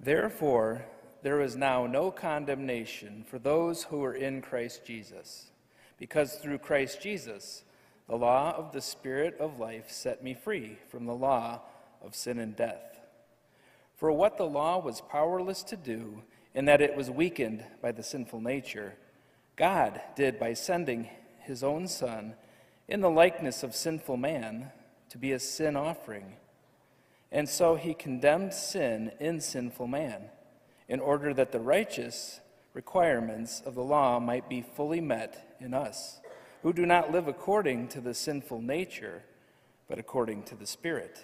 Therefore, there is now no condemnation for those who are in Christ Jesus, because through Christ Jesus, the law of the Spirit of life set me free from the law of sin and death. For what the law was powerless to do, in that it was weakened by the sinful nature, God did by sending his own Son in the likeness of sinful man to be a sin offering. And so he condemned sin in sinful man in order that the righteous requirements of the law might be fully met in us, who do not live according to the sinful nature, but according to the Spirit.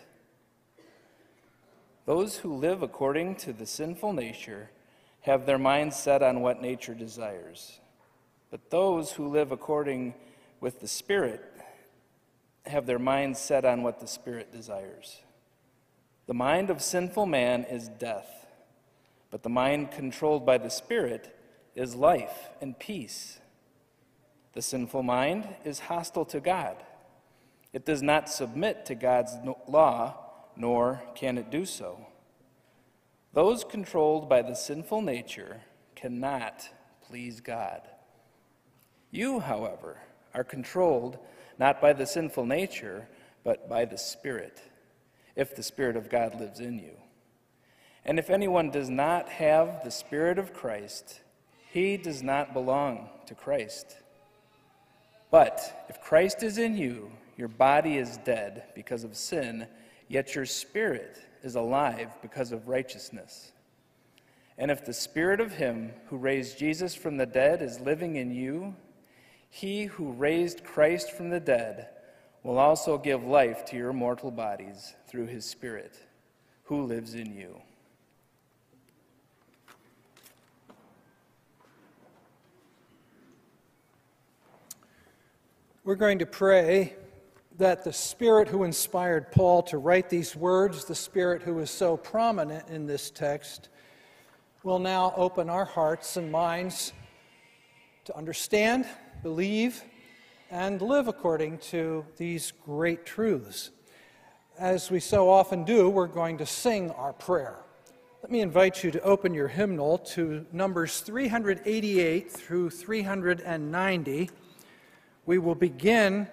Those who live according to the sinful nature have their minds set on what nature desires. But those who live according with the Spirit have their minds set on what the Spirit desires. The mind of sinful man is death but the mind controlled by the Spirit is life and peace. The sinful mind is hostile to God. It does not submit to God's law, nor can it do so. Those controlled by the sinful nature cannot please God. You, however, are controlled not by the sinful nature, but by the Spirit, if the Spirit of God lives in you. And if anyone does not have the Spirit of Christ, he does not belong to Christ. But if Christ is in you, your body is dead because of sin, yet your spirit is alive because of righteousness. And if the spirit of him who raised Jesus from the dead is living in you, he who raised Christ from the dead will also give life to your mortal bodies through his spirit who lives in you. We're going to pray that the Spirit who inspired Paul to write these words, the Spirit who is so prominent in this text, will now open our hearts and minds to understand, believe, and live according to these great truths. As we so often do, we're going to sing our prayer. Let me invite you to open your hymnal to Numbers 388 through 390. We will begin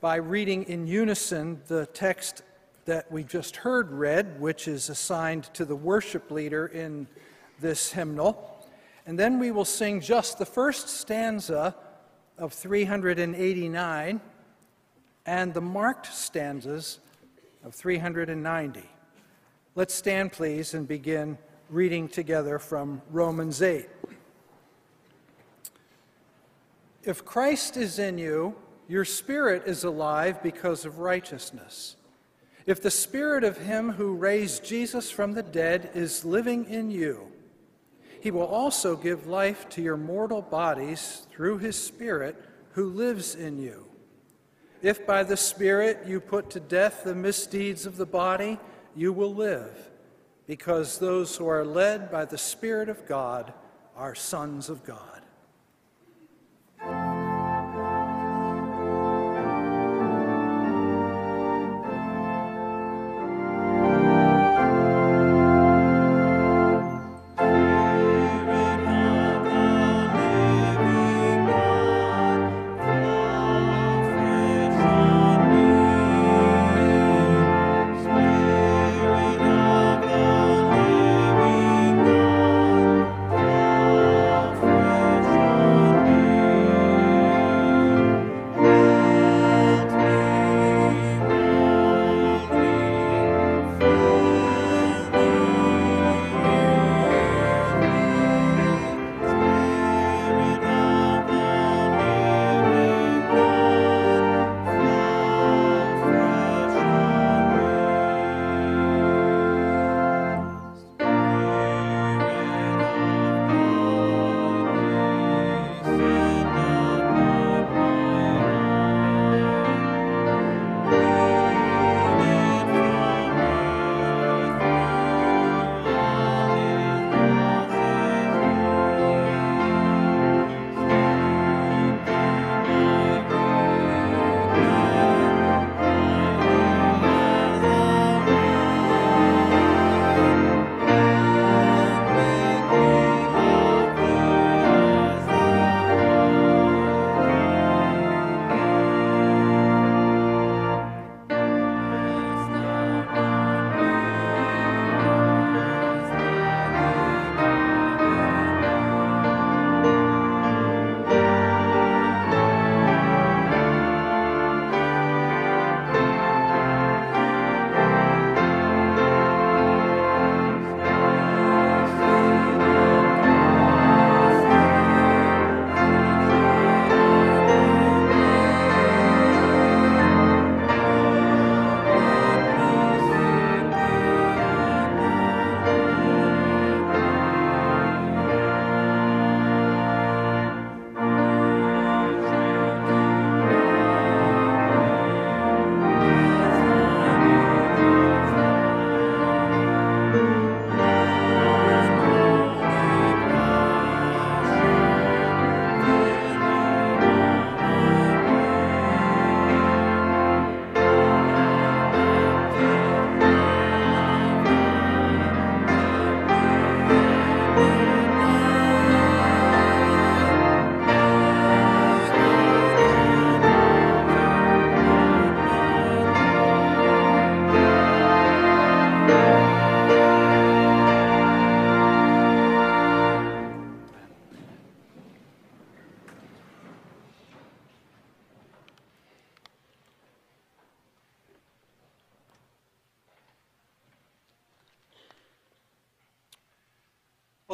by reading in unison the text that we just heard read, which is assigned to the worship leader in this hymnal. And then we will sing just the first stanza of 389 and the marked stanzas of 390. Let's stand, please, and begin reading together from Romans 8. If Christ is in you, your spirit is alive because of righteousness. If the spirit of him who raised Jesus from the dead is living in you, he will also give life to your mortal bodies through his spirit who lives in you. If by the spirit you put to death the misdeeds of the body, you will live, because those who are led by the spirit of God are sons of God.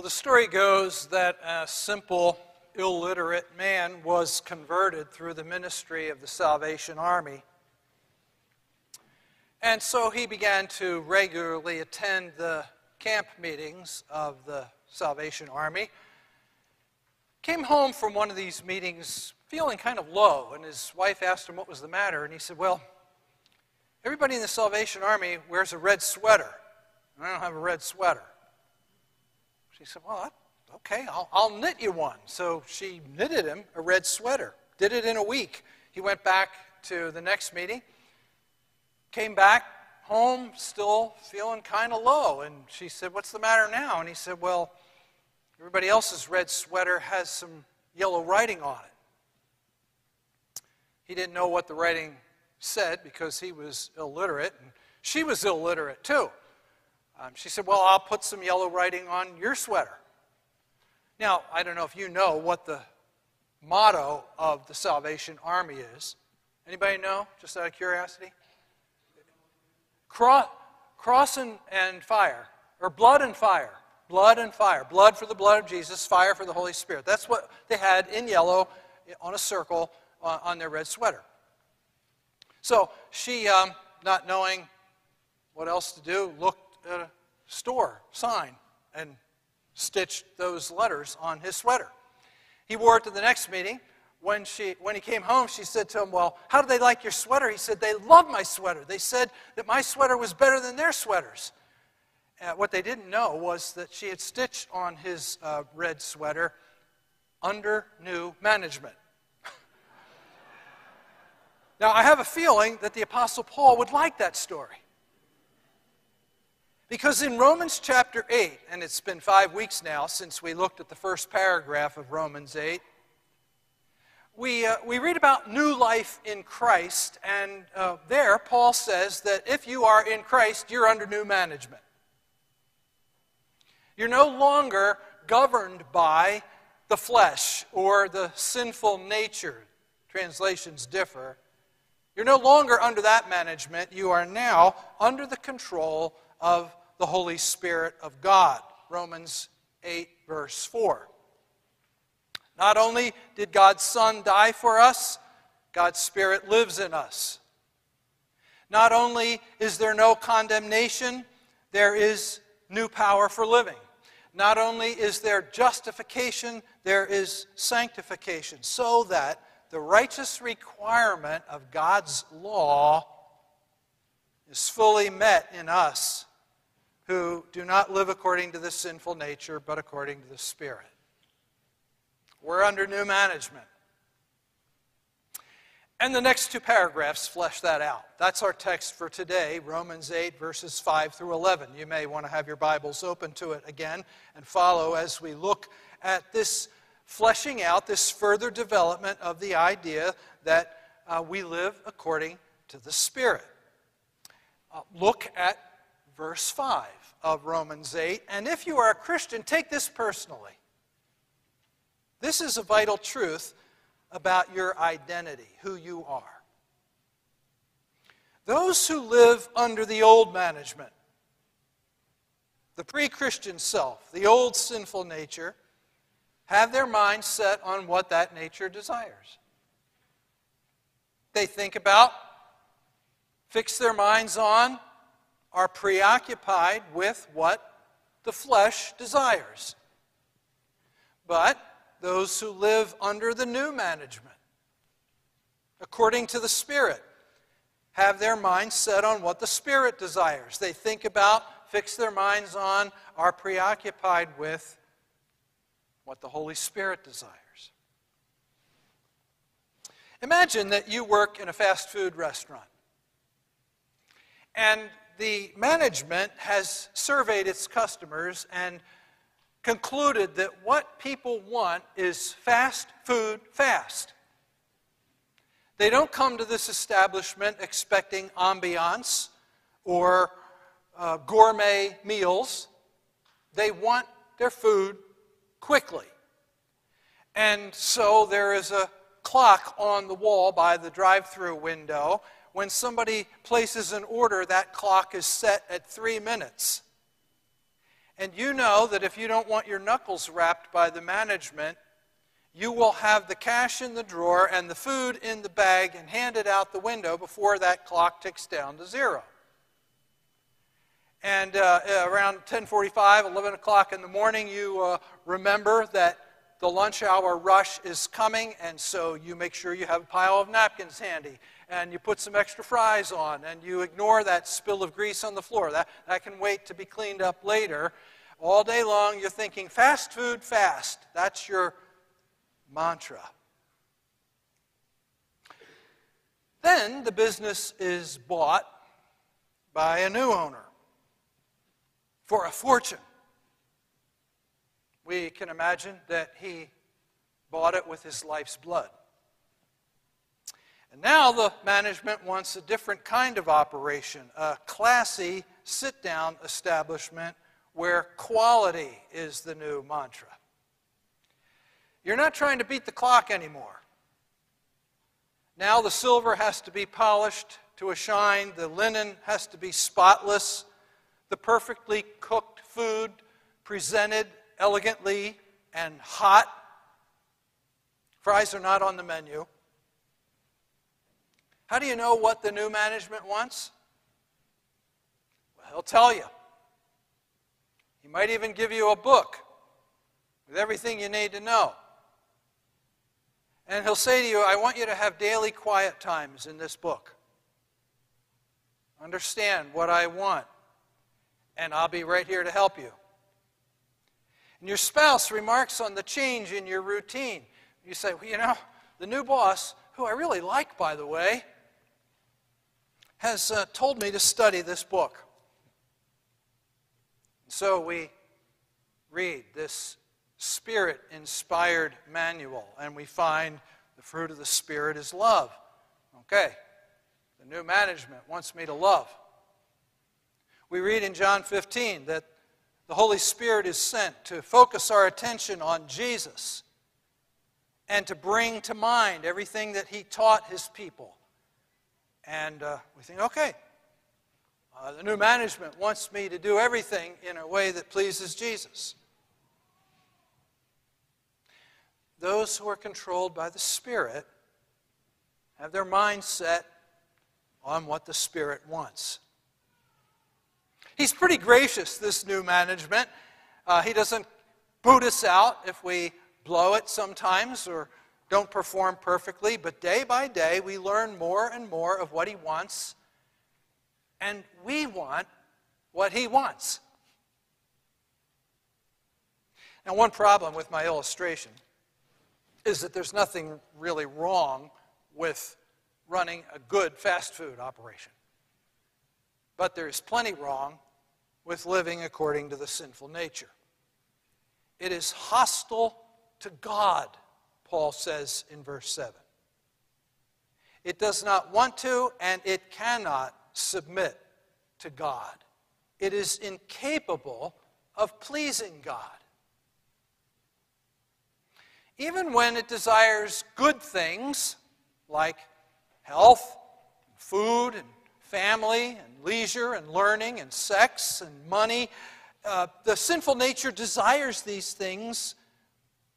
Well, the story goes that a simple, illiterate man was converted through the ministry of the Salvation Army. And so he began to regularly attend the camp meetings of the Salvation Army. Came home from one of these meetings feeling kind of low, and his wife asked him what was the matter, and he said, Well, everybody in the Salvation Army wears a red sweater, and I don't have a red sweater. She said, Well, okay, I'll, I'll knit you one. So she knitted him a red sweater, did it in a week. He went back to the next meeting, came back home still feeling kind of low. And she said, What's the matter now? And he said, Well, everybody else's red sweater has some yellow writing on it. He didn't know what the writing said because he was illiterate, and she was illiterate too. Um, she said, Well, I'll put some yellow writing on your sweater. Now, I don't know if you know what the motto of the Salvation Army is. Anybody know, just out of curiosity? Cross, cross and, and fire, or blood and fire. Blood and fire. Blood for the blood of Jesus, fire for the Holy Spirit. That's what they had in yellow on a circle on, on their red sweater. So she, um, not knowing what else to do, looked at a store sign and stitched those letters on his sweater. He wore it to the next meeting. When, she, when he came home, she said to him, Well, how do they like your sweater? He said, They love my sweater. They said that my sweater was better than their sweaters. Uh, what they didn't know was that she had stitched on his uh, red sweater under new management. now, I have a feeling that the Apostle Paul would like that story. Because in Romans chapter 8, and it's been five weeks now since we looked at the first paragraph of Romans 8, we, uh, we read about new life in Christ, and uh, there Paul says that if you are in Christ, you're under new management. You're no longer governed by the flesh or the sinful nature. Translations differ. You're no longer under that management. You are now under the control of the Holy Spirit of God. Romans 8, verse 4. Not only did God's Son die for us, God's Spirit lives in us. Not only is there no condemnation, there is new power for living. Not only is there justification, there is sanctification, so that the righteous requirement of God's law is fully met in us who do not live according to the sinful nature, but according to the Spirit. We're under new management. And the next two paragraphs flesh that out. That's our text for today, Romans 8, verses 5 through 11. You may want to have your Bibles open to it again and follow as we look at this fleshing out, this further development of the idea that uh, we live according to the Spirit. Uh, look at verse 5 of Romans 8. And if you are a Christian, take this personally. This is a vital truth about your identity, who you are. Those who live under the old management, the pre Christian self, the old sinful nature, have their mind set on what that nature desires. They think about, fix their minds on, are preoccupied with what the flesh desires. But those who live under the new management, according to the Spirit, have their minds set on what the Spirit desires. They think about, fix their minds on, are preoccupied with what the Holy Spirit desires. Imagine that you work in a fast food restaurant. And the management has surveyed its customers and concluded that what people want is fast food fast. They don't come to this establishment expecting ambiance or uh, gourmet meals. They want their food quickly. And so there is a clock on the wall by the drive through window. When somebody places an order, that clock is set at three minutes. And you know that if you don't want your knuckles rapped by the management, you will have the cash in the drawer and the food in the bag and hand it out the window before that clock ticks down to zero. And uh, around 10:45, 11 o'clock in the morning, you uh, remember that the lunch hour rush is coming, and so you make sure you have a pile of napkins handy, and you put some extra fries on, and you ignore that spill of grease on the floor. That, that can wait to be cleaned up later. All day long, you're thinking, fast food, fast. That's your mantra. Then the business is bought by a new owner for a fortune. We can imagine that he bought it with his life's blood. And now the management wants a different kind of operation, a classy sit down establishment where quality is the new mantra. You're not trying to beat the clock anymore. Now the silver has to be polished to a shine, the linen has to be spotless, the perfectly cooked food presented elegantly and hot. Fries are not on the menu. How do you know what the new management wants? Well, he'll tell you. He might even give you a book with everything you need to know. And he'll say to you, I want you to have daily quiet times in this book. Understand what I want, and I'll be right here to help you. And your spouse remarks on the change in your routine. You say, well, you know, the new boss, who I really like, by the way, has uh, told me to study this book. So we read this Spirit inspired manual, and we find the fruit of the Spirit is love. Okay, the new management wants me to love. We read in John 15 that the Holy Spirit is sent to focus our attention on Jesus and to bring to mind everything that He taught His people. And uh, we think, okay, uh, the new management wants me to do everything in a way that pleases Jesus. Those who are controlled by the Spirit have their mind set on what the Spirit wants. He's pretty gracious, this new management. Uh, he doesn't boot us out if we blow it sometimes or don't perform perfectly, but day by day we learn more and more of what he wants, and we want what he wants. Now, one problem with my illustration is that there's nothing really wrong with running a good fast food operation. But there's plenty wrong with living according to the sinful nature. It is hostile to God, Paul says in verse 7. It does not want to and it cannot submit to God. It is incapable of pleasing God even when it desires good things like health, food, and family, and leisure, and learning, and sex, and money, uh, the sinful nature desires these things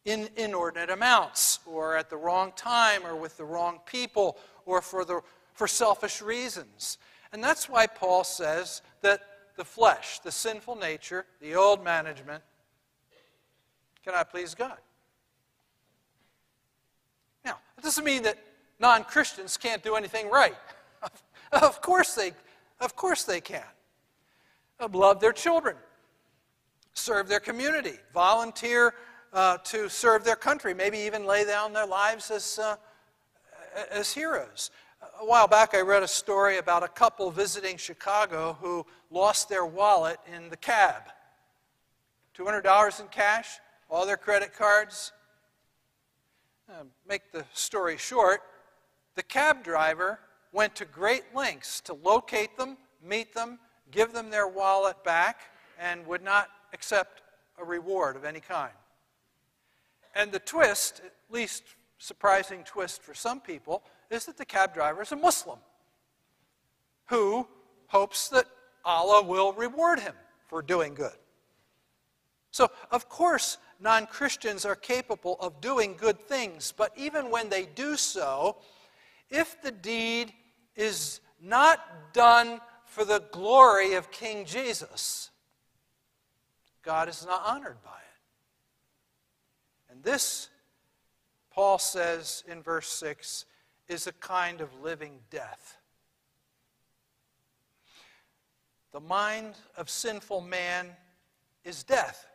in inordinate amounts, or at the wrong time, or with the wrong people, or for, the, for selfish reasons. And that's why Paul says that the flesh, the sinful nature, the old management, cannot please God. Now, it doesn't mean that non Christians can't do anything right. of course they, of course they can. Love their children, serve their community, volunteer uh, to serve their country, maybe even lay down their lives as, uh, as heroes. A while back, I read a story about a couple visiting Chicago who lost their wallet in the cab. $200 in cash, all their credit cards, uh, make the story short, the cab driver went to great lengths to locate them, meet them, give them their wallet back, and would not accept a reward of any kind. And the twist, at least surprising twist for some people, is that the cab driver is a Muslim who hopes that Allah will reward him for doing good. So, of course, non Christians are capable of doing good things, but even when they do so, if the deed is not done for the glory of King Jesus, God is not honored by it. This, Paul says in verse 6, is a kind of living death. The mind of sinful man is death.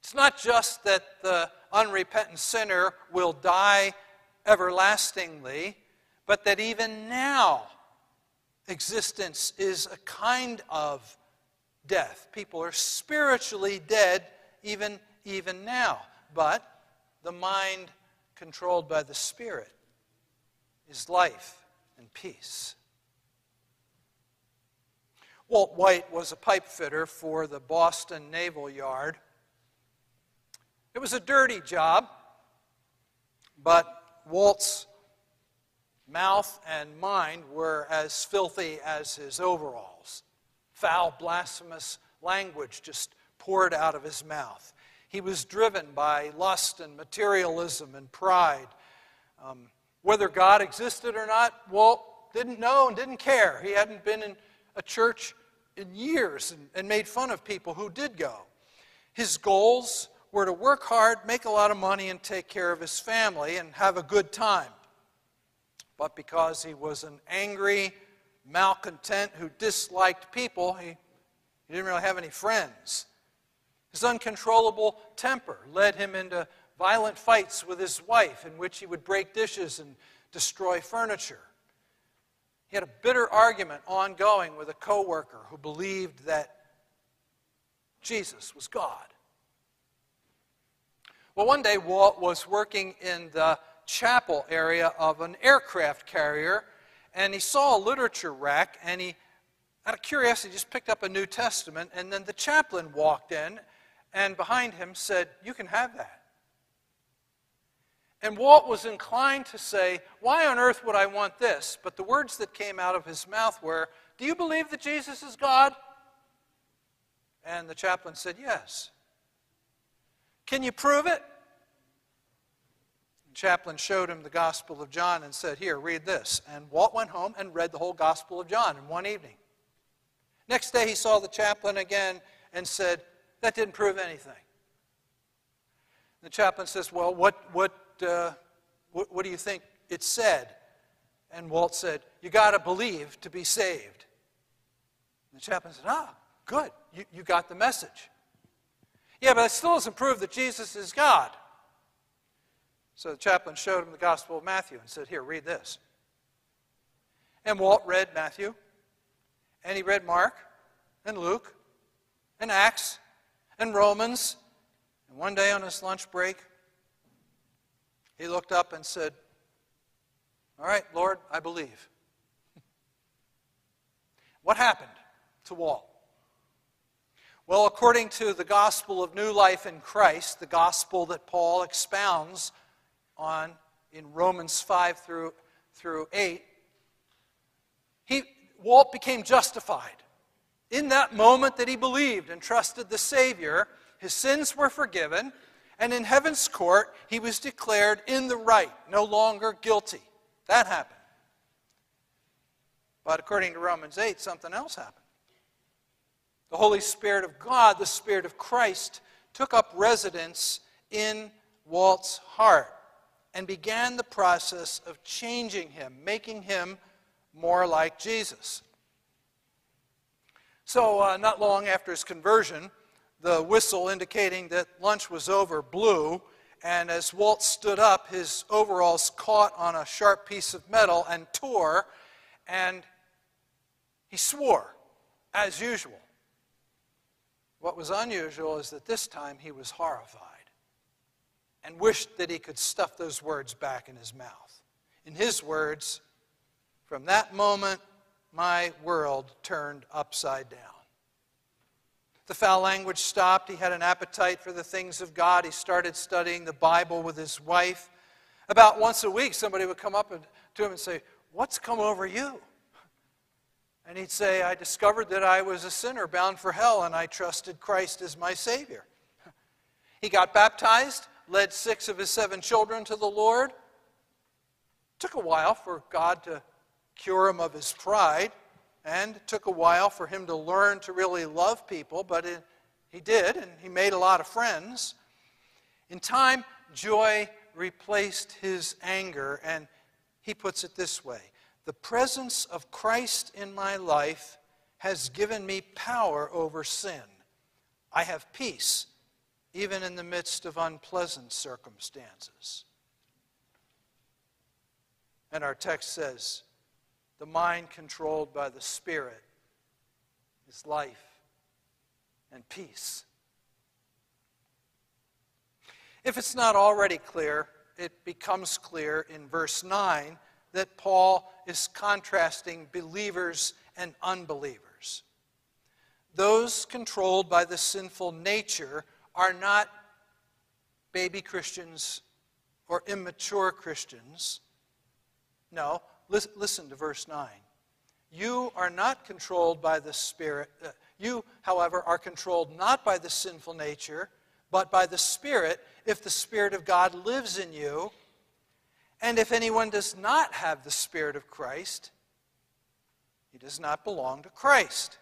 It's not just that the unrepentant sinner will die everlastingly, but that even now existence is a kind of death. People are spiritually dead even, even now. But the mind controlled by the Spirit is life and peace. Walt White was a pipe fitter for the Boston Naval Yard. It was a dirty job, but Walt's mouth and mind were as filthy as his overalls. Foul, blasphemous language just poured out of his mouth. He was driven by lust and materialism and pride. Um, whether God existed or not, Walt didn't know and didn't care. He hadn't been in a church in years and, and made fun of people who did go. His goals were to work hard, make a lot of money, and take care of his family and have a good time. But because he was an angry, malcontent who disliked people, he, he didn't really have any friends. His uncontrollable temper led him into violent fights with his wife, in which he would break dishes and destroy furniture. He had a bitter argument ongoing with a coworker who believed that Jesus was God. Well, one day Walt was working in the chapel area of an aircraft carrier, and he saw a literature rack, and he, out of curiosity, just picked up a New Testament, and then the chaplain walked in, and behind him said, You can have that. And Walt was inclined to say, Why on earth would I want this? But the words that came out of his mouth were, Do you believe that Jesus is God? And the chaplain said, Yes. Can you prove it? The chaplain showed him the Gospel of John and said, Here, read this. And Walt went home and read the whole Gospel of John in one evening. Next day, he saw the chaplain again and said, That didn't prove anything. The chaplain says, Well, what, what, uh, what, what do you think it said? And Walt said, You got to believe to be saved. And the chaplain said, Ah, good. You, you got the message. Yeah, but it still doesn't prove that Jesus is God. So the chaplain showed him the Gospel of Matthew and said, Here, read this. And Walt read Matthew, and he read Mark, and Luke, and Acts, and Romans. And one day on his lunch break, he looked up and said, All right, Lord, I believe. what happened to Walt? Well, according to the gospel of new life in Christ, the gospel that Paul expounds on in Romans 5 through, through 8, he, Walt became justified. In that moment that he believed and trusted the Savior, his sins were forgiven, and in heaven's court, he was declared in the right, no longer guilty. That happened. But according to Romans 8, something else happened. The Holy Spirit of God, the Spirit of Christ, took up residence in Walt's heart and began the process of changing him, making him more like Jesus. So, uh, not long after his conversion, the whistle indicating that lunch was over blew, and as Walt stood up, his overalls caught on a sharp piece of metal and tore, and he swore, as usual. What was unusual is that this time he was horrified and wished that he could stuff those words back in his mouth. In his words, from that moment, my world turned upside down. The foul language stopped. He had an appetite for the things of God. He started studying the Bible with his wife. About once a week, somebody would come up to him and say, What's come over you? And he'd say, I discovered that I was a sinner bound for hell, and I trusted Christ as my Savior. He got baptized, led six of his seven children to the Lord. Took a while for God to cure him of his pride, and it took a while for him to learn to really love people, but it, he did, and he made a lot of friends. In time, joy replaced his anger, and he puts it this way The presence of Christ in my life has given me power over sin. I have peace, even in the midst of unpleasant circumstances. And our text says, the mind controlled by the Spirit is life and peace. If it's not already clear, it becomes clear in verse 9 that Paul is contrasting believers and unbelievers. Those controlled by the sinful nature are not baby Christians or immature Christians. No, listen to verse 9. You are not controlled by the Spirit. Uh, you, however, are controlled not by the sinful nature, but by the Spirit, if the Spirit of God lives in you. And if anyone does not have the Spirit of Christ, he does not belong to Christ.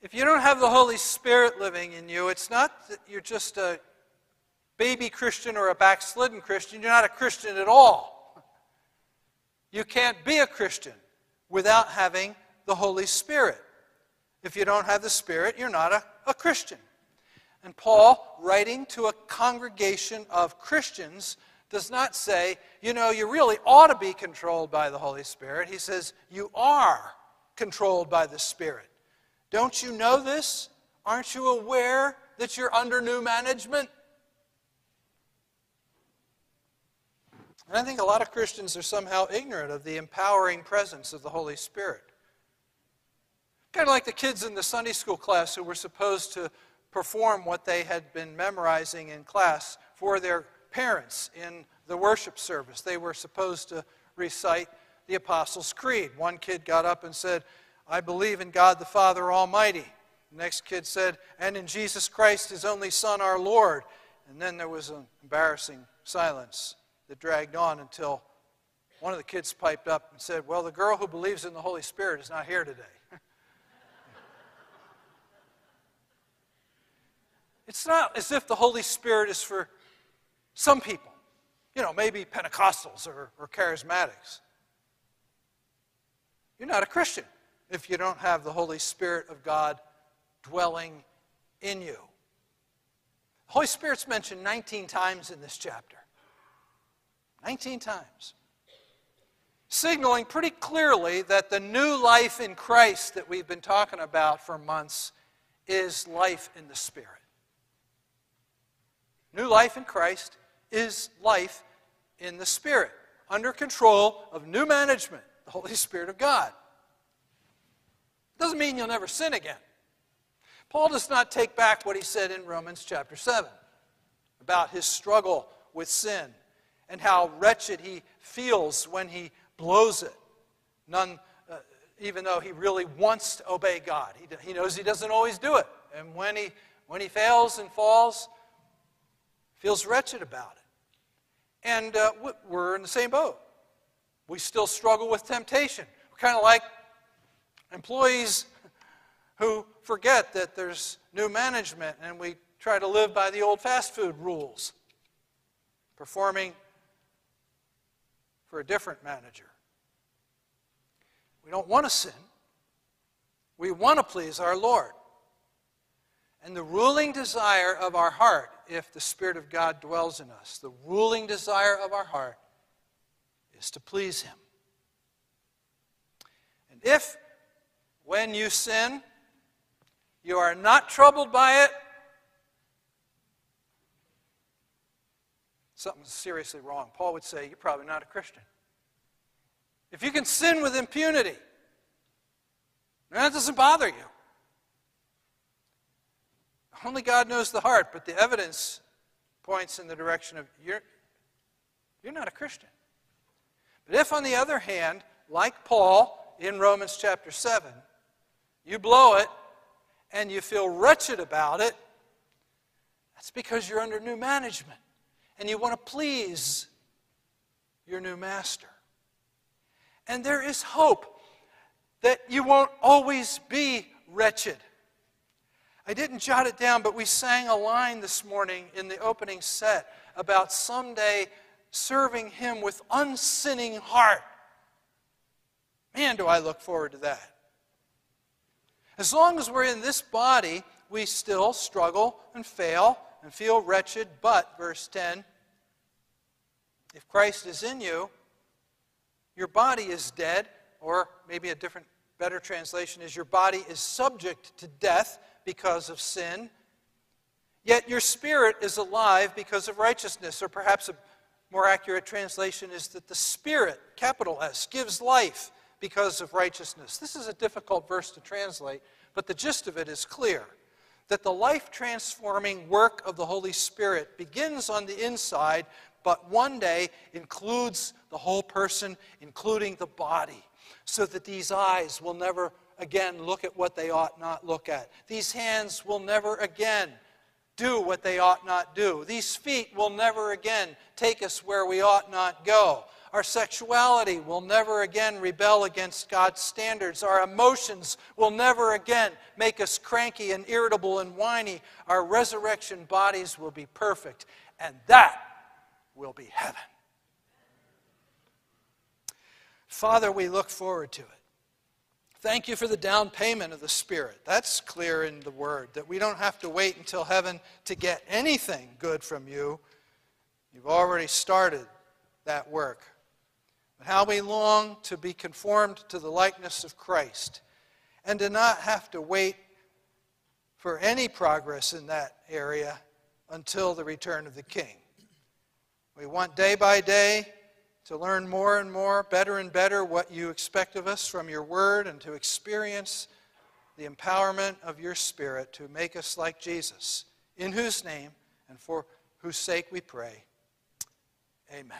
If you don't have the Holy Spirit living in you, it's not that you're just a baby Christian or a backslidden Christian. You're not a Christian at all. You can't be a Christian without having the Holy Spirit. If you don't have the Spirit, you're not a, a Christian. And Paul, writing to a congregation of Christians, does not say, you know, you really ought to be controlled by the Holy Spirit. He says, you are controlled by the Spirit. Don't you know this? Aren't you aware that you're under new management? And I think a lot of Christians are somehow ignorant of the empowering presence of the Holy Spirit. Kind of like the kids in the Sunday school class who were supposed to perform what they had been memorizing in class for their parents in the worship service. They were supposed to recite the Apostles' Creed. One kid got up and said, I believe in God the Father Almighty. The next kid said, and in Jesus Christ, his only Son, our Lord. And then there was an embarrassing silence that dragged on until one of the kids piped up and said, Well, the girl who believes in the Holy Spirit is not here today. it's not as if the Holy Spirit is for some people, you know, maybe Pentecostals or, or charismatics. You're not a Christian if you don't have the Holy Spirit of God dwelling in you. The Holy Spirit's mentioned 19 times in this chapter. 19 times. Signaling pretty clearly that the new life in Christ that we've been talking about for months is life in the Spirit. New life in Christ is life in the Spirit, under control of new management, the Holy Spirit of God. Doesn't mean you'll never sin again. Paul does not take back what he said in Romans chapter 7 about his struggle with sin and how wretched he feels when he blows it. None, uh, even though he really wants to obey God, he, he knows he doesn't always do it. And when he, when he fails and falls, feels wretched about it. And uh, we're in the same boat. We still struggle with temptation. We're kind of like employees who forget that there's new management and we try to live by the old fast food rules, performing for a different manager. We don't want to sin. We want to please our Lord. And the ruling desire of our heart, if the Spirit of God dwells in us, the ruling desire of our heart is to please Him. And if, when you sin, you are not troubled by it, something's seriously wrong. Paul would say, You're probably not a Christian. If you can sin with impunity, that doesn't bother you. Only God knows the heart, but the evidence points in the direction of you're, you're not a Christian. But if, on the other hand, like Paul in Romans chapter 7, you blow it and you feel wretched about it, that's because you're under new management and you want to please your new master. And there is hope that you won't always be wretched. I didn't jot it down, but we sang a line this morning in the opening set about someday serving Him with unsinning heart. Man, do I look forward to that. As long as we're in this body, we still struggle and fail and feel wretched, but, verse 10, if Christ is in you, your body is dead, or maybe a different, better translation is your body is subject to death because of sin, yet your spirit is alive because of righteousness. Or perhaps a more accurate translation is that the Spirit, capital S, gives life because of righteousness. This is a difficult verse to translate, but the gist of it is clear that the life transforming work of the Holy Spirit begins on the inside, but one day includes the whole person, including the body, so that these eyes will never again look at what they ought not look at. These hands will never again do what they ought not do. These feet will never again take us where we ought not go. Our sexuality will never again rebel against God's standards. Our emotions will never again make us cranky and irritable and whiny. Our resurrection bodies will be perfect, and that will be heaven. Father, we look forward to it. Thank you for the down payment of the Spirit. That's clear in the Word, that we don't have to wait until heaven to get anything good from you. You've already started that work. How we long to be conformed to the likeness of Christ and to not have to wait for any progress in that area until the return of the King. We want day by day to learn more and more, better and better, what you expect of us from your word and to experience the empowerment of your spirit to make us like Jesus, in whose name and for whose sake we pray. Amen.